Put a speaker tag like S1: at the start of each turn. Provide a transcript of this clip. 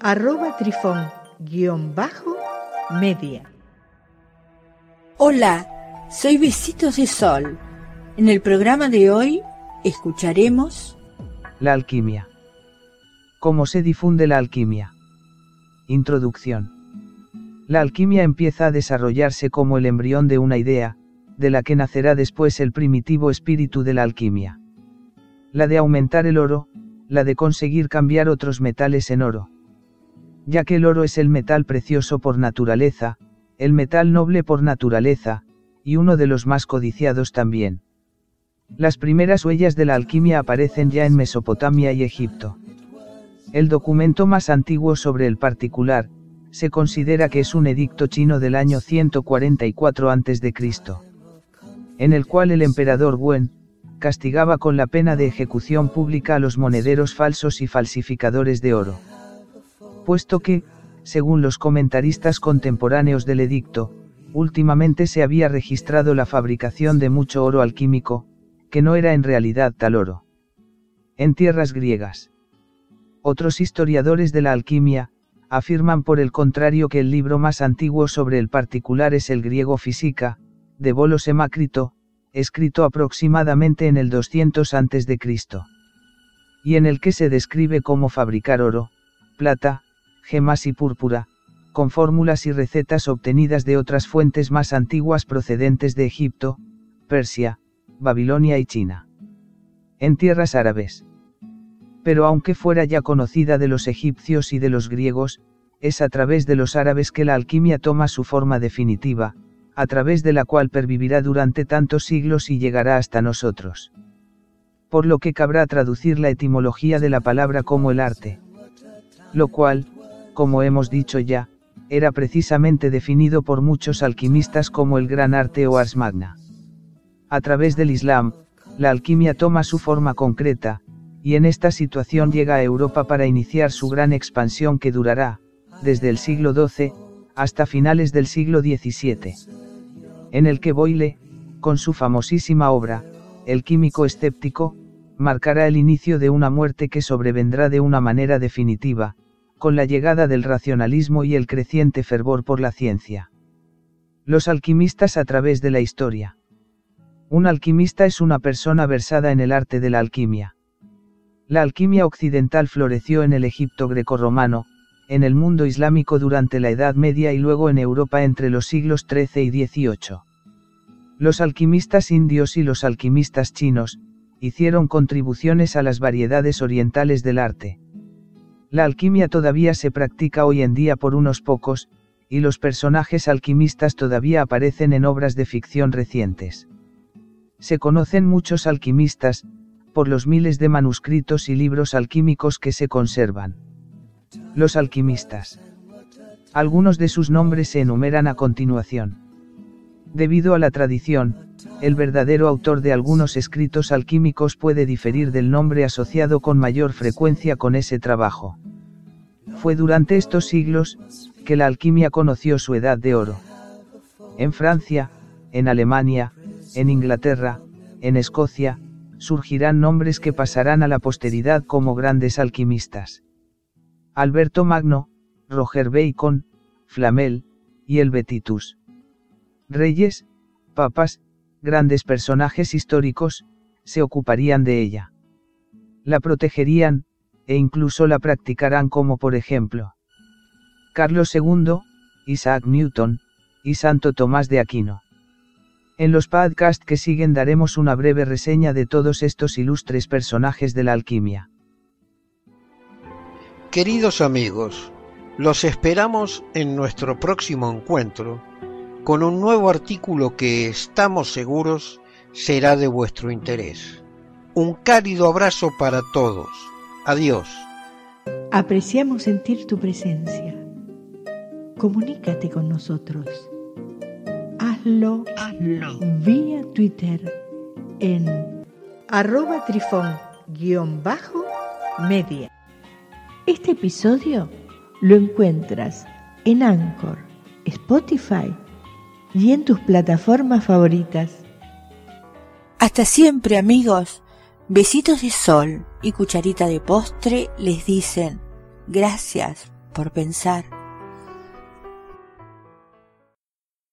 S1: arroba trifón-media.
S2: Hola, soy Besitos de Sol. En el programa de hoy escucharemos
S3: La alquimia. ¿Cómo se difunde la alquimia? Introducción. La alquimia empieza a desarrollarse como el embrión de una idea, de la que nacerá después el primitivo espíritu de la alquimia. La de aumentar el oro, la de conseguir cambiar otros metales en oro. Ya que el oro es el metal precioso por naturaleza, el metal noble por naturaleza, y uno de los más codiciados también. Las primeras huellas de la alquimia aparecen ya en Mesopotamia y Egipto. El documento más antiguo sobre el particular, se considera que es un edicto chino del año 144 a.C., en el cual el emperador Wen, castigaba con la pena de ejecución pública a los monederos falsos y falsificadores de oro. Puesto que, según los comentaristas contemporáneos del edicto, últimamente se había registrado la fabricación de mucho oro alquímico, que no era en realidad tal oro. En tierras griegas. Otros historiadores de la alquimia, afirman por el contrario que el libro más antiguo sobre el particular es el griego Física, de Bolos Hemácrito, escrito aproximadamente en el 200 a.C. Y en el que se describe cómo fabricar oro, plata, gemas y púrpura, con fórmulas y recetas obtenidas de otras fuentes más antiguas procedentes de Egipto, Persia, Babilonia y China. En tierras árabes pero aunque fuera ya conocida de los egipcios y de los griegos, es a través de los árabes que la alquimia toma su forma definitiva, a través de la cual pervivirá durante tantos siglos y llegará hasta nosotros. Por lo que cabrá traducir la etimología de la palabra como el arte. Lo cual, como hemos dicho ya, era precisamente definido por muchos alquimistas como el gran arte o ars magna. A través del Islam, la alquimia toma su forma concreta, y en esta situación llega a Europa para iniciar su gran expansión que durará, desde el siglo XII, hasta finales del siglo XVII. En el que Boyle, con su famosísima obra, El químico escéptico, marcará el inicio de una muerte que sobrevendrá de una manera definitiva, con la llegada del racionalismo y el creciente fervor por la ciencia. Los alquimistas a través de la historia. Un alquimista es una persona versada en el arte de la alquimia. La alquimia occidental floreció en el Egipto grecorromano, en el mundo islámico durante la Edad Media y luego en Europa entre los siglos XIII y XVIII. Los alquimistas indios y los alquimistas chinos, hicieron contribuciones a las variedades orientales del arte. La alquimia todavía se practica hoy en día por unos pocos, y los personajes alquimistas todavía aparecen en obras de ficción recientes. Se conocen muchos alquimistas, por los miles de manuscritos y libros alquímicos que se conservan. Los alquimistas. Algunos de sus nombres se enumeran a continuación. Debido a la tradición, el verdadero autor de algunos escritos alquímicos puede diferir del nombre asociado con mayor frecuencia con ese trabajo. Fue durante estos siglos, que la alquimia conoció su edad de oro. En Francia, en Alemania, en Inglaterra, en Escocia, surgirán nombres que pasarán a la posteridad como grandes alquimistas. Alberto Magno, Roger Bacon, Flamel, y el Betitus. Reyes, papas, grandes personajes históricos, se ocuparían de ella. La protegerían, e incluso la practicarán como por ejemplo Carlos II, Isaac Newton, y Santo Tomás de Aquino. En los podcasts que siguen daremos una breve reseña de todos estos ilustres personajes de la alquimia.
S4: Queridos amigos, los esperamos en nuestro próximo encuentro con un nuevo artículo que estamos seguros será de vuestro interés. Un cálido abrazo para todos. Adiós.
S1: Apreciamos sentir tu presencia. Comunícate con nosotros. Hazlo, Hazlo. vía Twitter en arroba trifón-media. Este episodio lo encuentras en Anchor, Spotify y en tus plataformas favoritas.
S2: Hasta siempre amigos. Besitos de sol y cucharita de postre les dicen gracias por pensar.